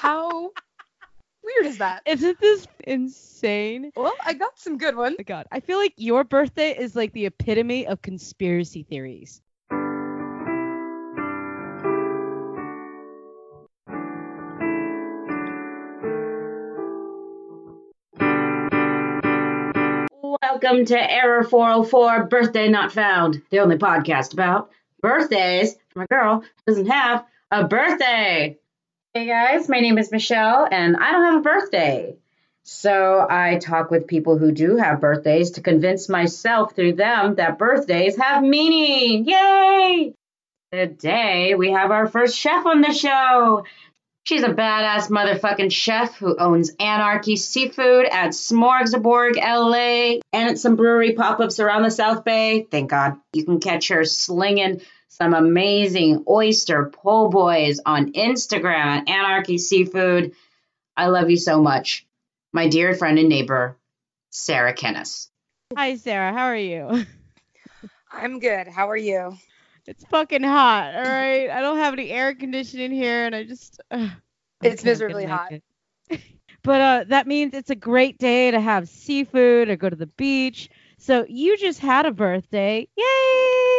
How weird is that? Isn't this insane? Well, I got some good ones. Oh my god. I feel like your birthday is like the epitome of conspiracy theories. Welcome to Error 404 Birthday Not Found, the only podcast about birthdays from a girl who doesn't have a birthday. Hey guys, my name is Michelle and I don't have a birthday. So I talk with people who do have birthdays to convince myself through them that birthdays have meaning. Yay! Today we have our first chef on the show. She's a badass motherfucking chef who owns Anarchy Seafood at Smorgasburg, LA, and at some brewery pop ups around the South Bay. Thank God. You can catch her slinging some amazing oyster po' boys on Instagram at Anarchy Seafood. I love you so much. My dear friend and neighbor, Sarah Kennis. Hi Sarah, how are you? I'm good. How are you? It's fucking hot, all right? I don't have any air conditioning here and I just. Uh, it's can't miserably hot. it. but uh that means it's a great day to have seafood or go to the beach. So you just had a birthday. Yay!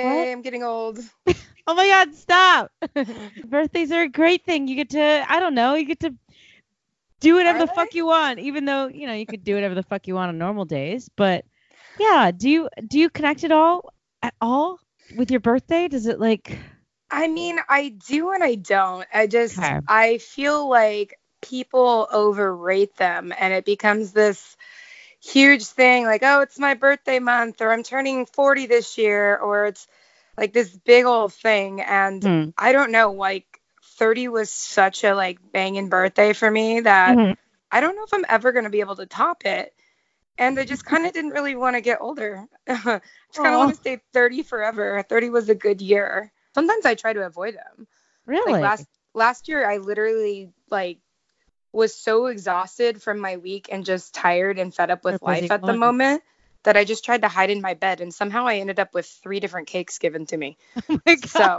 What? I'm getting old. Oh my god, stop. Birthdays are a great thing. You get to I don't know, you get to do whatever Are the fuck they? you want, even though, you know, you could do whatever the fuck you want on normal days. But yeah, do you do you connect at all at all with your birthday? Does it like I mean, I do and I don't. I just Okay. I feel like people overrate them and it becomes this huge thing like, "Oh, it's my birthday month or I'm turning 40 this year or it's like this big old thing and Hmm. I don't know, like 30 was such a like banging birthday for me that Mhm. I don't know if I'm ever going to be able to top it. And I just kind of didn't really want to get older. I just kind of want to stay 30 forever. 30 was a good year. Sometimes I try to avoid them. really? Like last last year I literally like was so exhausted from my week and just tired and fed up with life at the moment that I just tried to hide in my bed and somehow I ended up with three different cakes given to me. oh. So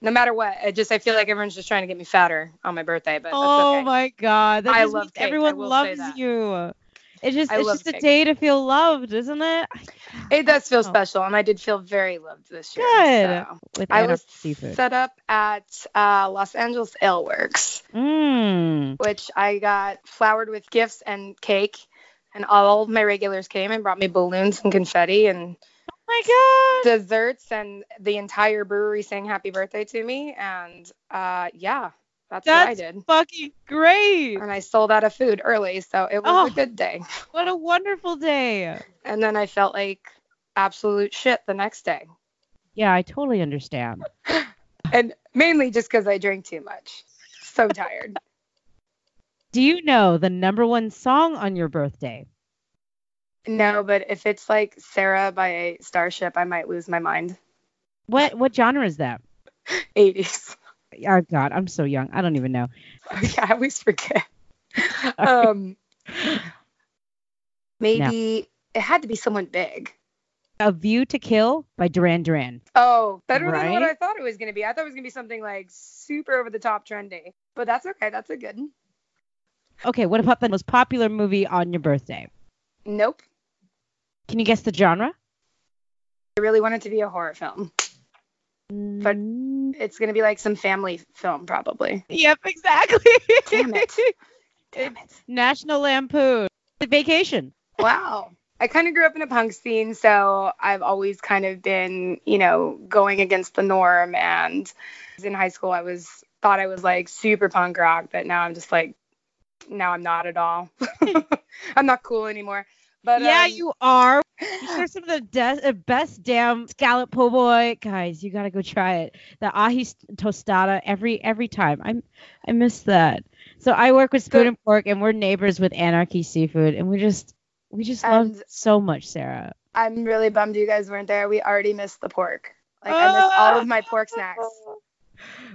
no matter what, I just I feel like everyone's just trying to get me fatter on my birthday, but that's oh okay. my god. That I love cake, everyone say loves you. It's just I it's just a day to feel loved, isn't it? It does feel Oh. special, and I did feel very loved this year. Good. so. With I was seafood. set up at uh, Los Angeles Ale Works, Mm. which I got flowered with gifts and cake, and all of my regulars came and brought me balloons and confetti and Oh my god. desserts, and the entire brewery sang happy birthday to me, and uh, yeah, that's, what I did. fucking great. And I sold out of food early, so it was Oh. a good day. What a wonderful day. And then I felt like absolute shit the next day. Yeah, I totally understand. and mainly just because I drank too much. So tired. Do you know the number one song on your birthday? no, but if it's like Sarah by Starship, I might lose my mind. What what genre is that? 80s. Oh God, I'm so young. I don't even know. yeah, I always forget. um, maybe it had to be someone big. A View to Kill by Duran Duran. Oh, better than what I thought it was gonna be. I thought it was gonna be something like super over the top trendy, but that's okay. That's a good. one. Okay, what about the most popular movie on your birthday? Nope. Can you guess the genre? I really want it to be a horror film. But- Mm, It's gonna be like some family film, probably. Yep, exactly. Damn it. Damn it. National Lampoon. Vacation. Wow. I kind of grew up in a punk scene, so I've always kind of been, you know, going against the norm. And in high school, I was thought I was like super punk rock, but now I'm just like, now I'm not at all. I'm not cool anymore. But yeah, um, you are. You share some of the best damn scallop po' boy, guys. You gotta go try it. The ahi tostada every every time. I'm I miss that. So I work with Spoon and Pork, and we're neighbors with Anarchy Seafood, and we just we just love so much, Sarah. I'm really bummed you guys weren't there. We already missed the pork. Like I missed all of my pork snacks.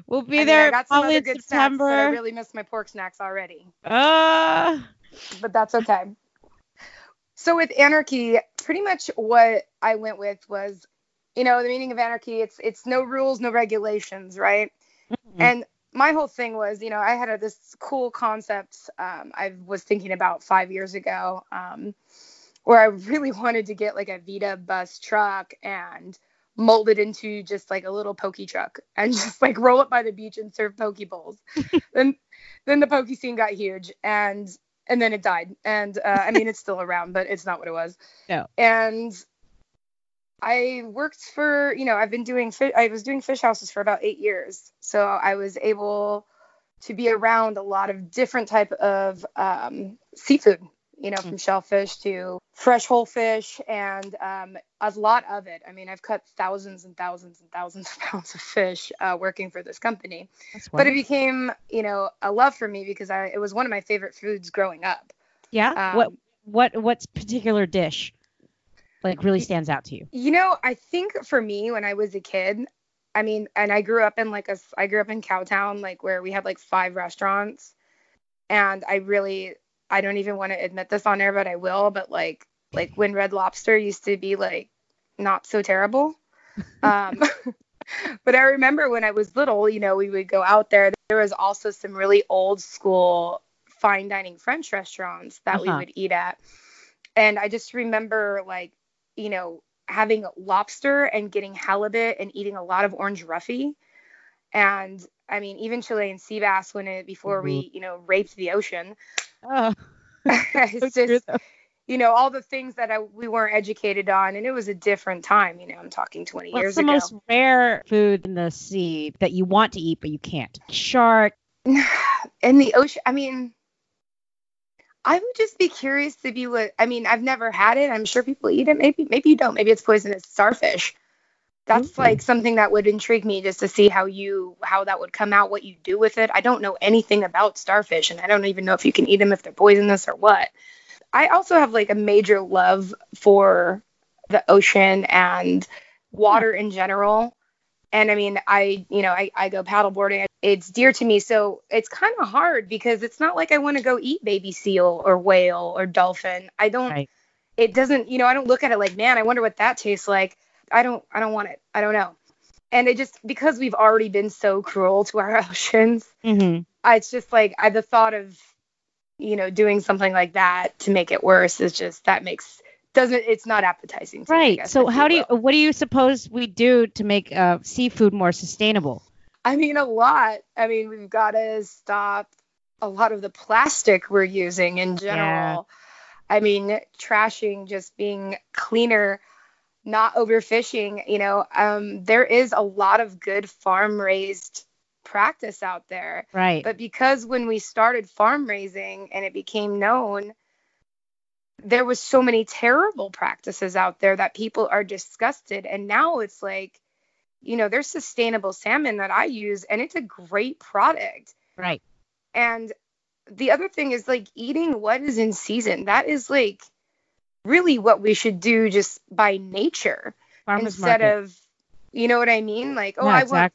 We'll be I mean, there I got some other good snacks, but I really missed my pork snacks already. Uh, but that's okay. So with anarchy, pretty much what I went with was, you know, the meaning of anarchy. It's it's no rules, no regulations, right? Mhm. And my whole thing was, you know, I had a, this cool concept um, I was thinking about five years ago, um, where I really wanted to get like a Vita bus truck and mold it into just like a little pokey truck and just like roll it by the beach and serve poke bowls. then, then the pokey scene got huge and and then it died. And uh, I mean, it's still around, but it's not what it was. No. And I worked for, you know, I've been doing, fi- I was doing fish houses for about eight years. So I was able to be around a lot of different type of um, seafood, you know, from shellfish to fresh whole fish and um, a lot of it. I mean, I've cut thousands and thousands and thousands of pounds of fish uh, working for this company. But it became, you know, a love for me because I, it was one of my favorite foods growing up. yeah. um, what what what's particular dish like really stands out to you? You know, I think for me when I was a kid, I mean, and I grew up in like a, I grew up in Cowtown, like where we had like five restaurants, and I really, I don't even want to admit this on air, but I will. But like, like when Red Lobster used to be like not so terrible. Um, but I remember when I was little, you know, we would go out there. There was also some really old school fine dining French restaurants that we Uh-huh. would eat at. And I just remember like, you know, having lobster and getting halibut and eating a lot of orange roughy. And I mean, even Chilean sea bass when it before we, you know, raped the ocean. Oh, it's just you know all the things that I, we weren't educated on and it was a different time you know i'm talking 20 What's years the ago. most rare food in the sea that you want to eat but you can't? Shark. in the ocean i mean i would just be curious to be what i mean i've never had it. I'm sure people eat it. Maybe maybe you don't. Maybe it's poisonous. Starfish that's Ooh. like something that would intrigue me just to see how you how that would come out what you do with it. I don't know anything about starfish and i don't even know if you can eat them if they're poisonous or what. I also have like a major love for the ocean and water in general. And i mean i you know i, I go paddleboarding. It's dear to me. So it's kind of hard because it's not like i want to go eat baby seal or whale or dolphin. I don't Right. it doesn't you know i don't look at it like man i wonder what that tastes like i don't i don't want it i don't know and it just because we've already been so cruel to our oceans Mm-hmm. I, it's just like I, the thought of you know doing something like that to make it worse is just that makes doesn't it's not appetizing to me, Right. guess, So how do you will. what do you suppose we do to make uh, seafood more sustainable? I mean, a lot. I mean, we've got to stop a lot of the plastic we're using in general. I mean, trashing, just being cleaner, not overfishing. You know, um, there is a lot of good farm raised practice out there. Right. But because when we started farm raising and it became known, there was so many terrible practices out there that people are disgusted. And now it's like, you know, there's sustainable salmon that I use and it's a great product. right. And the other thing is like eating what is in season. That is like really what we should do just by nature Farmers instead market. of, you know what I mean? Like, oh, I want.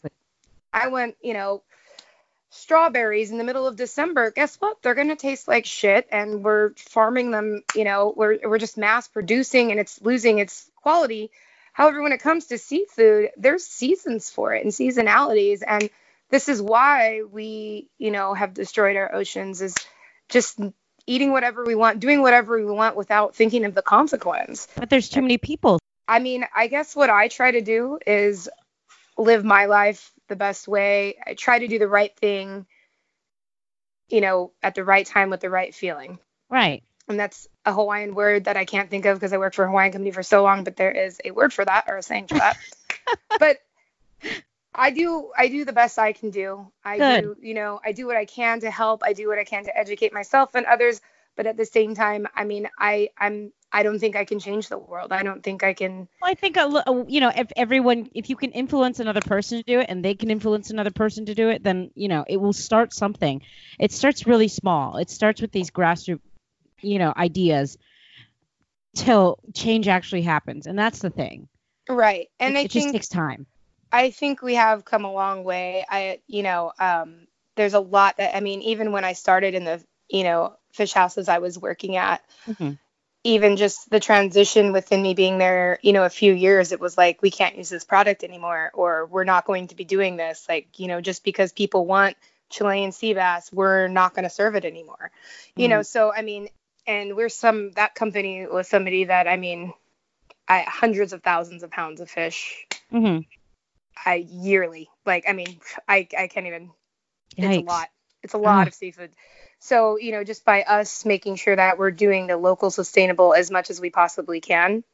I went, you know, strawberries in the middle of December. Guess what? They're gonna taste like shit, and we're farming them. You know, we're we're just mass producing, and it's losing its quality. However, when it comes to seafood, there's seasons for it and seasonalities, and this is why we, you know, have destroyed our oceans. Is just eating whatever we want, doing whatever we want without thinking of the consequence. But there's too many people. I mean, I guess what I try to do is live my life the best way. I try to do the right thing, you know, at the right time with the right feeling. Right. And that's a Hawaiian word that I can't think of because I worked for a Hawaiian company for so long, but there is a word for that or a saying for that. but I do I do the best I can do. I Good. do, you know, I do what I can to help. I do what I can to educate myself and others, but at the same time, I mean, I I'm I don't think I can change the world. I don't think I can Well, I think a you know if everyone if you can influence another person to do it and they can influence another person to do it, then you know it will start something. It starts really small. It starts with these grassroots you know ideas till change actually happens, and that's the thing. Right. And it, I it just takes time. I think we have come a long way. I you know, um there's a lot that I mean, even when I started in the, you know, fish houses I was working at, Mhm. even just the transition within me being there, you know, a few years, it was like we can't use this product anymore or we're not going to be doing this. Like, you know, just because people want Chilean sea bass, we're not going to serve it anymore. You know, so I mean, and we're some that company was somebody that I mean, I hundreds of thousands of pounds of fish Mm-hmm. I yearly. Like I mean, I I can't even. It's a lot. It's a lot Ugh. of seafood. So you know, just by us making sure that we're doing the local sustainable as much as we possibly can,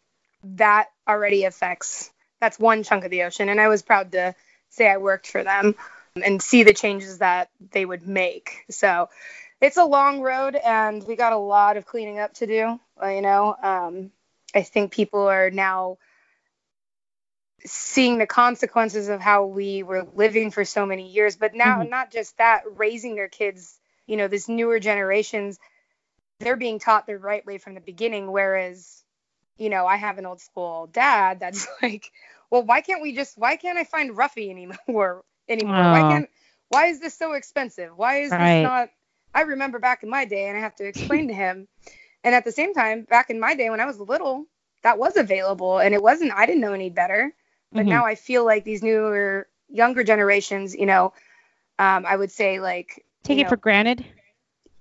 that already affects. That's one chunk of the ocean, and I was proud to say I worked for them and see the changes that they would make. So it's a long road, and we got a lot of cleaning up to do. You know, um, I think people are now seeing the consequences of how we were living for so many years but now Mhm. not just that raising their kids you know this newer generations they're being taught the right way from the beginning whereas you know i have an old school dad that's like well why can't we just why can't i find roughy anymore anymore why Oh. can't why is this so expensive why is Right. this not i remember back in my day and i have to explain to him and at the same time back in my day when i was little that was available and it wasn't i didn't know any better but Mhm. now I feel like these newer, younger generations, you know, um, I would say like Take it know, for granted.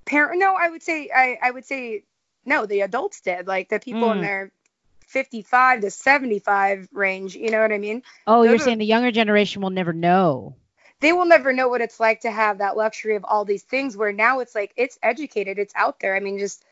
parent. No, I would say I, I would say no. The adults did like the people in Mm. their 55 to 75 range. You know what I mean? Oh, those you're are- saying the younger generation will never know. They will never know what it's like to have that luxury of all these things. Where now it's like it's educated, it's out there. I mean, just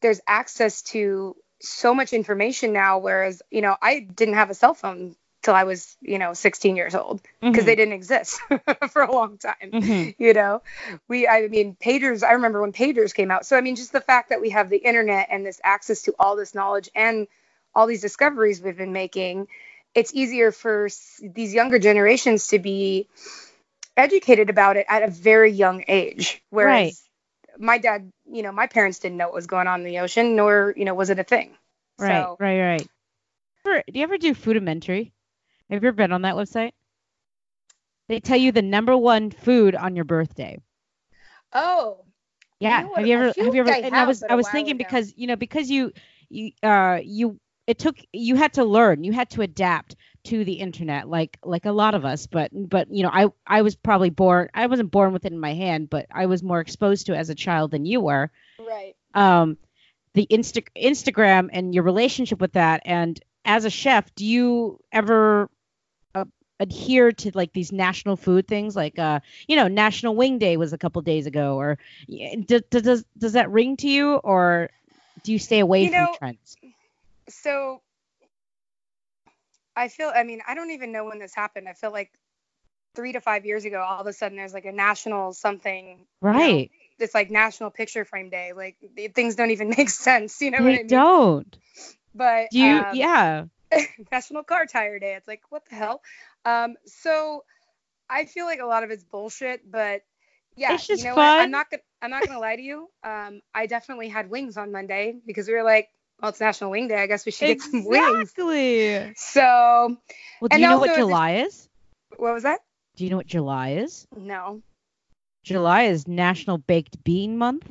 there's access to so much information now. Whereas you know I didn't have a cell phone till I was you know 16 years old. because Mhm. they didn't exist for a long time. Mhm. You know, we, I mean, pagers, I remember when pagers came out. So, I mean, just the fact that we have the internet and this access to all this knowledge and all these discoveries we've been making, it's easier for s- these younger generations to be educated about it at a very young age. Whereas my dad, you know, my parents didn't know what was going on in the ocean, nor, you know, was it a thing. Right, So, right, right. Do you ever do Foodimentary? Have you ever been on that website? They tell you the number one food on your birthday. oh, Yeah. have you ever have you ever I and I was I was thinking ago. because you know because you you uh you it took you had to learn, you had to adapt to the internet like like a lot of us, but but you know I I was probably born I wasn't born with it in my hand, but I was more exposed to it as a child than you were. right. um, the Insta- Instagram and your relationship with that. And as a chef, do you ever uh, adhere to like these national food things? Like, uh, you know, National Wing Day was a couple days ago, or does does does that ring to you, or do you stay away You from know, trends? so I feel I mean I don't even know when this happened. I feel like three to five years ago, all of a sudden there's like a national something. you know, Right. it's like National Picture Frame Day. Like things don't even make sense. You know what I They mean? don't. But Do you? um, yeah. National Car Tire Day. It's like what the hell? Um, so I feel like a lot of it's bullshit, but yeah, It's just you know what? I'm fun. not gonna I'm not gonna lie to you. Um, I definitely had wings on Monday because we were like, well, it's National Wing Day. I guess we should get some wings. Exactly. So Well, do you know what July is? what was that? Do you know what July is? No. July is National Baked Bean Month,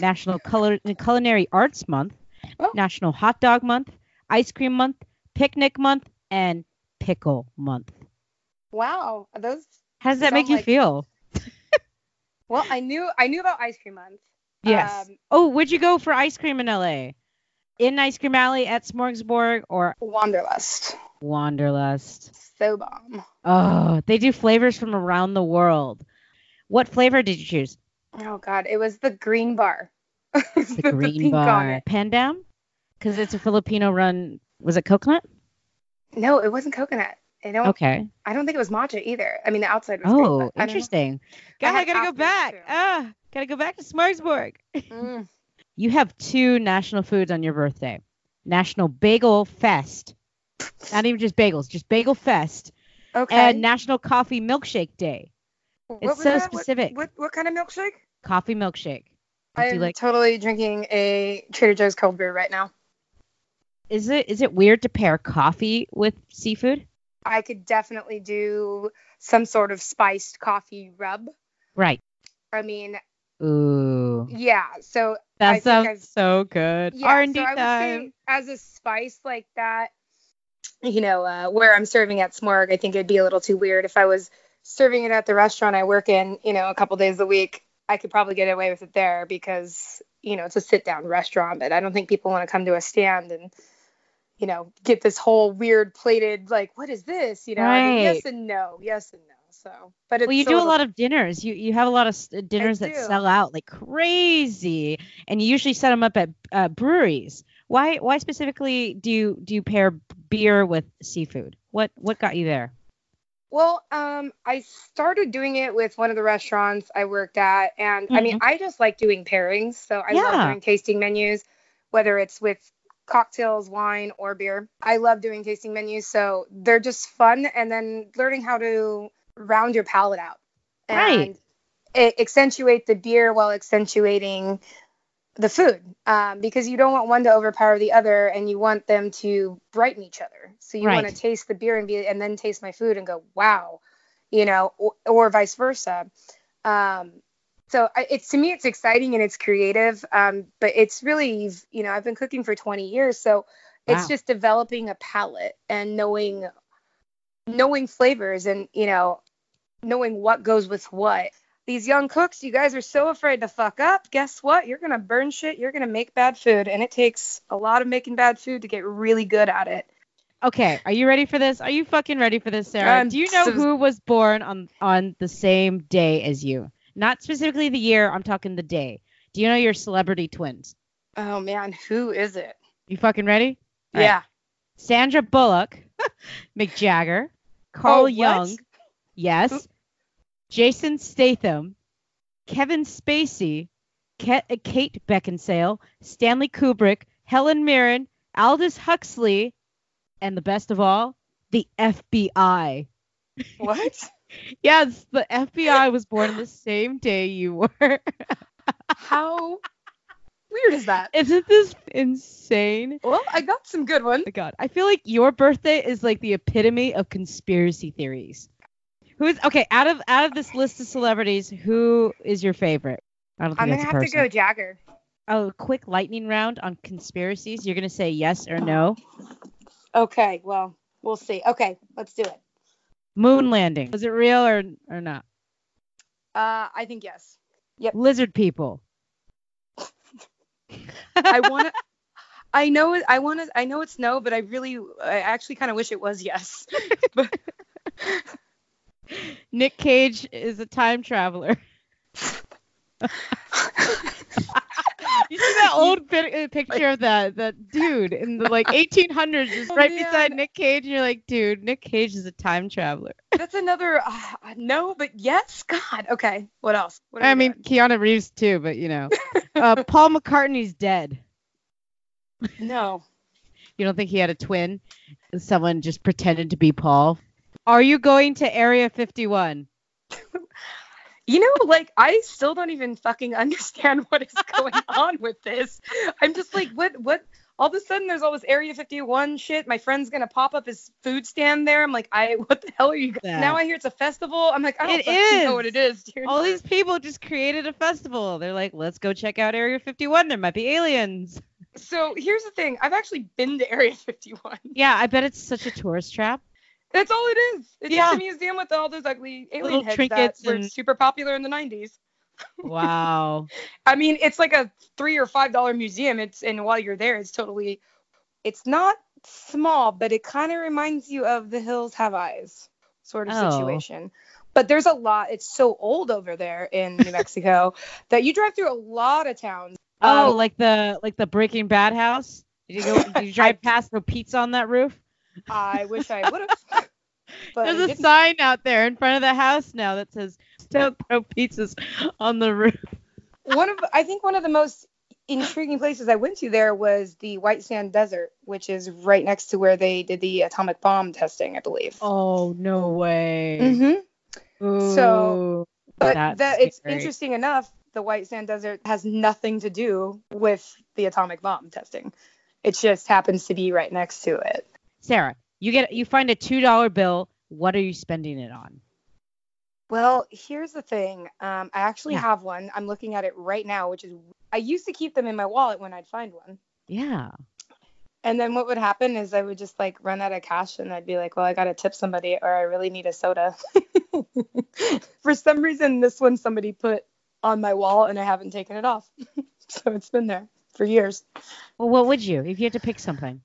National Culinary Arts Month, Oh. National Hot Dog Month, Ice Cream Month, Picnic Month, and Pickle Month. Wow. Are those How does that make you like- feel? well, I knew I knew about ice cream month. Yes. Um, oh, where'd you go for ice cream in LA? In Ice Cream Alley at Smorgasburg or Wanderlust. Wanderlust? So bomb. Oh, they do flavors from around the world. What flavor did you choose? Oh god, it was the green bar. The green bar. Pandan? Because it's a Filipino run. Was it coconut? No, it wasn't coconut. I don't Okay. I don't think it was matcha either. I mean the outside was Oh, but I don't know. interesting. I God, I, had gotta go back. too. Ah, gotta go back to Smorgasburg. Mm. You have two national foods on your birthday. National Bagel Fest. Not even just bagels, just Bagel Fest. Okay. And National Coffee Milkshake Day. What it's was so that? Specific. What, what kind of milkshake? Coffee milkshake. Do you I'm like totally drinking a Trader Joe's cold brew right now. Is it is it weird to pair coffee with seafood? I could definitely do some sort of spiced coffee rub. Right. I mean, Ooh. yeah. So That I sounds I've- so good. yeah, R&D so time. as a spice like that, you know, uh, where I'm serving at Smorg, I think it'd be a little too weird if I was serving it at the restaurant I work in, you know, a couple days a week, I could probably get away with it there because, you know, it's a sit down restaurant, but I don't think people want to come to a stand and, you know, get this whole weird plated, like, what is this? You know, mean, yes and no, yes and no. So, but it's Well, you do a lot of dinners. You you have a lot of dinners that sell out like crazy, and you usually set them up at uh, breweries. Why why specifically do you do you pair beer with seafood? What what got you there? Well, um, I started doing it with one of the restaurants I worked at, and I mean, I just like doing pairings. So I love doing tasting menus, whether it's with cocktails, wine, or beer. I love doing tasting menus, so they're just fun, and then learning how to round your palate out and Right. it accentuate the beer while accentuating the food um, because you don't want one to overpower the other and you want them to brighten each other so you want to taste the beer and be and then taste my food and go wow you know or, or vice versa um, so it's to me it's exciting and it's creative um, but it's really you know i've been cooking for 20 years so it's Wow. just developing a palate and knowing knowing flavors and you know knowing what goes with what these young cooks, you guys are so afraid to fuck up. Guess what? You're gonna burn shit. You're gonna make bad food, and it takes a lot of making bad food to get really good at it. Okay, are you ready for this? Are you fucking ready for this, Sarah? I'm do you know so- who was born on on the same day as you? Not specifically the year. I'm talking the day. Do you know your celebrity twins? Oh man, who is it? You fucking ready? All right. yeah. Sandra Bullock, Mick Jagger, Carl Oh? Jung, yes, Jason Statham, Kevin Spacey, Ke- Kate Beckinsale, Stanley Kubrick, Helen Mirren, Aldous Huxley, and the best of all, the FBI. What? Yes, the FBI was born the same day you were. How weird is that? Isn't this insane? Well, I got some good ones. Oh my god. I feel like your birthday is like the epitome of conspiracy theories. Who's okay, out of out of this list of celebrities, who is your favorite? I don't think I'm gonna have a to go. Jagger. Oh, a quick lightning round on conspiracies. You're gonna say yes or no. Okay, well, we'll see. Okay, let's do it. Moon landing. Was it real or or not? Uh, I think yes. Yep. Lizard people. I want to. I know. I want to. I know it's no, but I really, I actually kind of wish it was yes. But Nick Cage is a time traveler. You see that old pi- uh, picture of that that dude in the like 1800s, just Oh, right man. beside Nick Cage, and you're like, dude, Nick Cage is a time traveler. That's another uh, no, but yes. God. Okay. What else? What I mean, Keanu Reeves too, but you know, uh, Paul McCartney's dead. no. You don't think he had a twin? Someone just pretended to be Paul. Are you going to Area 51? You know, like I still don't even fucking understand what is going on with this. I'm just like, what? What? All of a sudden, there's all this Area 51 shit. My friend's gonna pop up his food stand there. I'm like, I, what the hell are you? That- Now I hear it's a festival. I'm like, I don't It fucking know what it is, dude. All these people just created a festival. They're like, let's go check out Area 51. There might be aliens. So here's the thing. I've actually been to Area 51. Yeah, I bet it's such a tourist trap. That's all it is. It's Yeah. just a museum with all those ugly alien Little heads trinkets that were super popular in the 90s. Wow. I mean, it's like a three or five dollar museum. It's and while you're there, it's totally. It's not small, but it kind of reminds you of The Hills Have Eyes sort of Oh. situation. But there's a lot. It's so old over there in New Mexico that you drive through a lot of towns. Oh, Um, like the like the Breaking Bad house. Did you go? Did you drive past the pizza on that roof? I wish I would have. But There's a didn't. sign out there in front of the house now that says "Don't throw pizzas on the roof." one of I think one of the most intriguing places I went to there was the White Sand Desert, which is right next to where they did the atomic bomb testing, I believe. Oh no way. hmm So- But that it's scary. interesting enough, the White Sand Desert has nothing to do with the atomic bomb testing. It just happens to be right next to it. Sarah, you get you find a two dollar bill. What are you spending it on? Well, here's the thing. Um, I actually Yeah. have one. I'm looking at it right now, which is I used to keep them in my wallet when I'd find one. Yeah. And then what would happen is I would just like run out of cash and I'd be like, well, I got to tip somebody or I really need a soda. For some reason, this one somebody put on my wall and I haven't taken it off. so it's been there for years. Well, what would you if you had to pick something?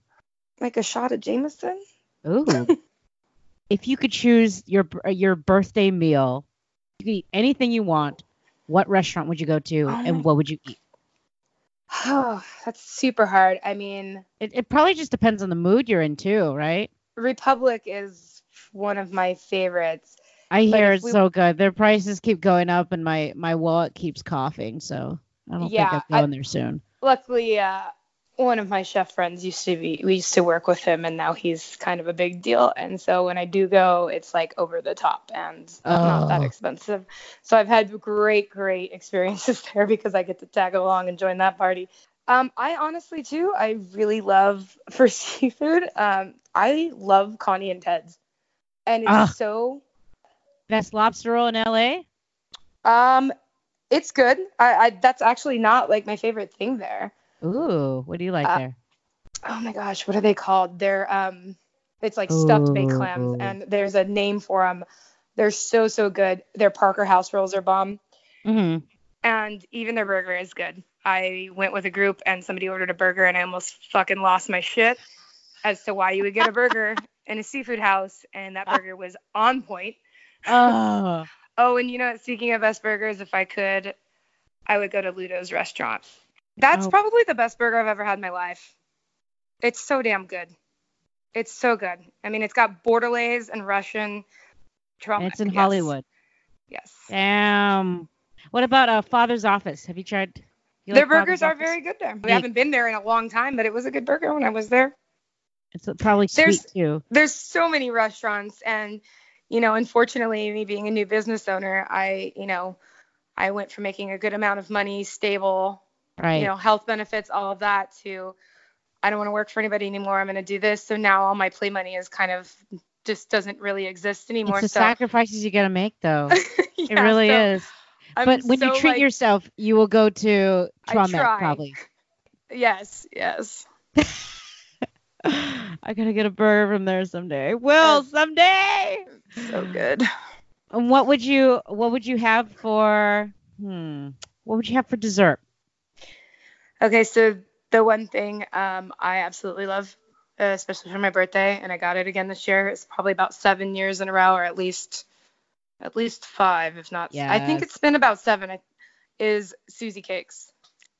Like a shot of Jameson? Ooh. if you could choose your your birthday meal, you could eat anything you want. What restaurant would you go to, Oh and what would you eat? Oh, that's super hard. I mean, It, it probably just depends on the mood you're in too, right? Republic is one of my favorites. I But hear it's we- so good. Their prices keep going up, and my my wallet keeps coughing. So I don't Yeah, think I- I'm going there soon. Luckily, uh, one of my chef friends used to be, we used to work with him, and now he's kind of a big deal. And so when I do go, it's like over the top and not that Oh. expensive. So I've had great, great experiences there because I get to tag along and join that party. Um, I honestly, too, I really love for seafood. Um, I love Connie and Ted's. And it's Ah. so Best lobster roll in LA. Um, it's good. I, I that's actually not like my favorite thing there. Ooh, what do you like Uh, there? Oh my gosh, what are they called? They're um, it's like stuffed baked clams, and there's a name for them. They're so so good. Their Parker House rolls are bomb, hmm and even their burger is good. I went with a group, and somebody ordered a burger, and I almost fucking lost my shit as to why you would get a burger in a seafood house, and that burger was on point. Oh, Oh, and you know, speaking of best burgers, if I could, I would go to Ludo's restaurant. That's Oh. probably the best burger I've ever had in my life. It's so damn good. It's so good. I mean, it's got bordelaise and Russian. Trauma. and it's in yes. Hollywood. Yes. Damn. What about uh, Father's Office? Have you tried? you Their like Father's burgers are Office? very good there. We Yeah. haven't been there in a long time, but it was a good burger when I was there. It's probably sweet There's- too. There's so many restaurants, and you know, unfortunately, me being a new business owner, I, you know, I went from making a good amount of money, stable, Right. you know, health benefits, all of that to I don't want to work for anybody anymore. I'm going to do this. So now all my play money is kind of just doesn't really exist anymore. it's the so sacrifices you gotta make, though. it really so is. I'm but when you treat like, yourself, you will go to trauma probably. yes, yes. I gotta get a burger from there someday. Will Yes. someday. So good. And what would you what would you have for hmm what would you have for dessert? Okay, so the one thing um, I absolutely love, uh, especially for my birthday, and I got it again this year. It's probably about seven years in a row, or at least, at least five, if not. I think it's been about seven. Is Susie cakes.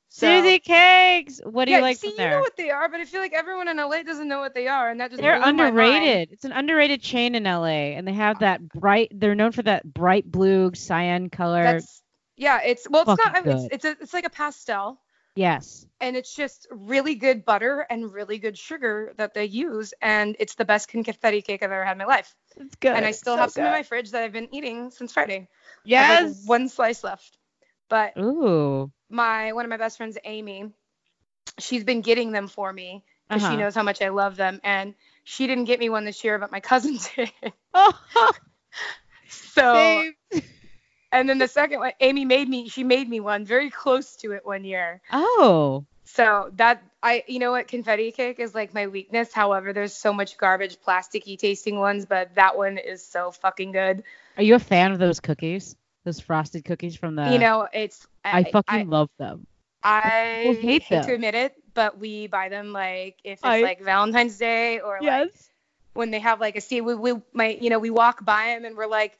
So- Susie cakes. What do yeah, you like see, from you know what they are, but I feel like everyone in LA doesn't know what they are, and that just They're blew my mind. underrated. It's an underrated chain in LA, and they have that bright. They're known for that bright blue cyan color. That's yeah, it's well, it's not. It's it's, a, it's like a pastel, yes. and it's just really good butter and really good sugar that they use, and it's the best confetti cake I've ever had in my life. It's good. and I still have some in my fridge that I've been eating since Friday. Have, like, Yes. one slice left, but Ooh. my one of my best friends, Amy, she's been getting them for me because Uh-huh. she knows how much I love them, and she didn't get me one this year, but my cousin did. Oh, So babe. And then the second one, Amy made me. She made me one very close to it one year. Oh. So that I, you know what, confetti cake is like my weakness. However, there's so much garbage, plasticky tasting ones, but that one is so fucking good. Are you a fan of those cookies? Those frosted cookies from the. you know, it's I fucking I, love them. I People hate hate them. to admit it, but we buy them like if it's I- like Valentine's Day or like when they have like a see we, we my you know we walk by them and we're like "God,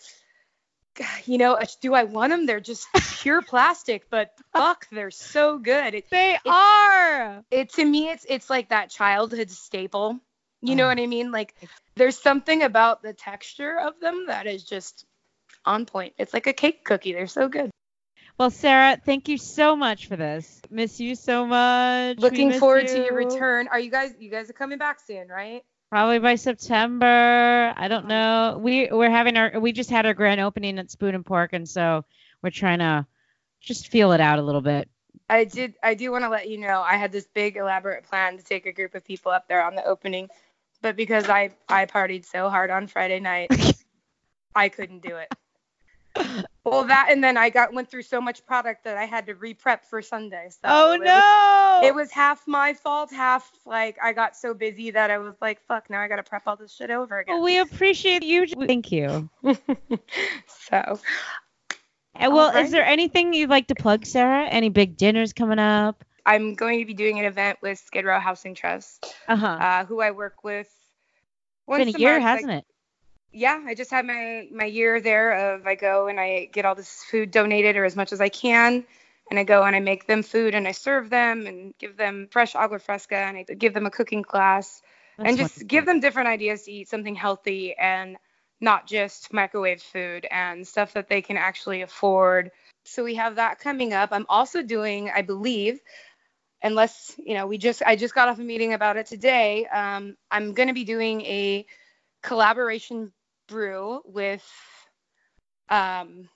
you know uh, do I want them? They're just pure plastic but fuck they're so good. It, They are. it to me it's it's like that childhood staple. You know Oh. what I mean? Like there's something about the texture of them that is just on point. It's like a cake cookie. They're so good. Well, Sarah, thank you so much for this. Miss you so much. Looking forward to your return. Are you guys you guys are coming back soon right Probably by September. I don't know. We we're having our we just had our grand opening at Spoon and Pork, and so we're trying to just feel it out a little bit. I did. I do want to let you know I had this big elaborate plan to take a group of people up there on the opening, but because I I partied so hard on Friday night, I couldn't do it. Well, that and then I got went through so much product that I had to re-prep for Sunday. So oh it was- no! it was half my fault, half like I got so busy that I was like, fuck, now I gotta prep all this shit over again. Well, we appreciate you. Thank you. so And well, Alright. is there anything you'd like to plug, Sarah? Any big dinners coming up? I'm going to be doing an event with Skid Row Housing Trust, Uh-huh. uh, who I work with. Once It's been a year, month. Hasn't it? Yeah, I just had my my year there of I go and I get all this food donated or as much as I can, and I go and I make them food and I serve them and give them fresh agua fresca and I give them a cooking class That's and just wonderful. give them different ideas to eat something healthy and not just microwave food and stuff that they can actually afford. So we have that coming up. I'm also doing, I believe, unless you know, we just I just got off a meeting about it today. Um, I'm going to be doing a collaboration brew with um,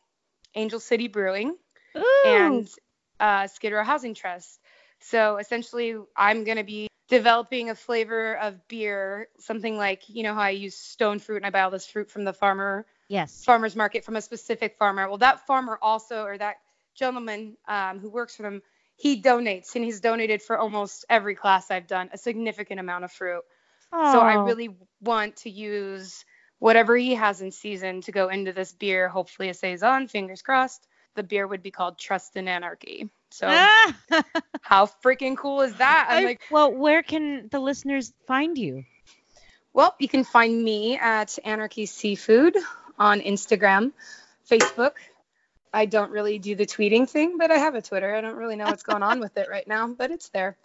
Angel City Brewing Ooh. and uh, Skid Row Housing Trust. So essentially, I'm going to be developing a flavor of beer, something like, you know, how I use stone fruit and I buy all this fruit from the farmer yes. farmer's market from a specific farmer. Well, that farmer also, or that gentleman um, who works for them, he donates and he's donated for almost every class I've done a significant amount of fruit. So I Oh. really want to use whatever he has in season to go into this beer. Hopefully a saison, fingers crossed. The beer would be called Trust in Anarchy. So how freaking cool is that? I'm like, well, where can the listeners find you? well, you can find me at Anarchy Seafood on Instagram, Facebook. I don't really do the tweeting thing, but I have a Twitter. I don't really know what's going on with it right now, but it's there.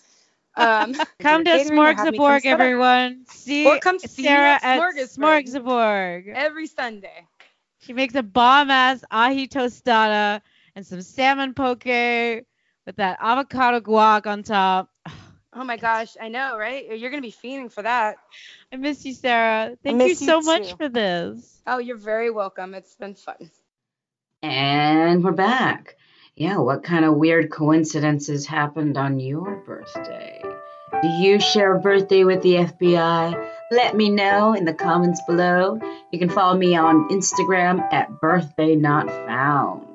Um, Come to catering or have me come Smorgasburg, everyone. See Or come see me Sarah at at Smorgasburg. every Sunday. She makes a bomb ass ahi tostada and some salmon poke with that avocado guac on top. Oh my gosh, I know, right? You're gonna be fiending for that. I miss you, Sarah. Thank you miss you so much too. for this. Oh, you're very welcome. It's been fun. And we're back. Yeah, what kind of weird coincidences happened on your birthday? Do you share a birthday with the FBI? Let me know in the comments below. You can follow me on Instagram at birthday not found.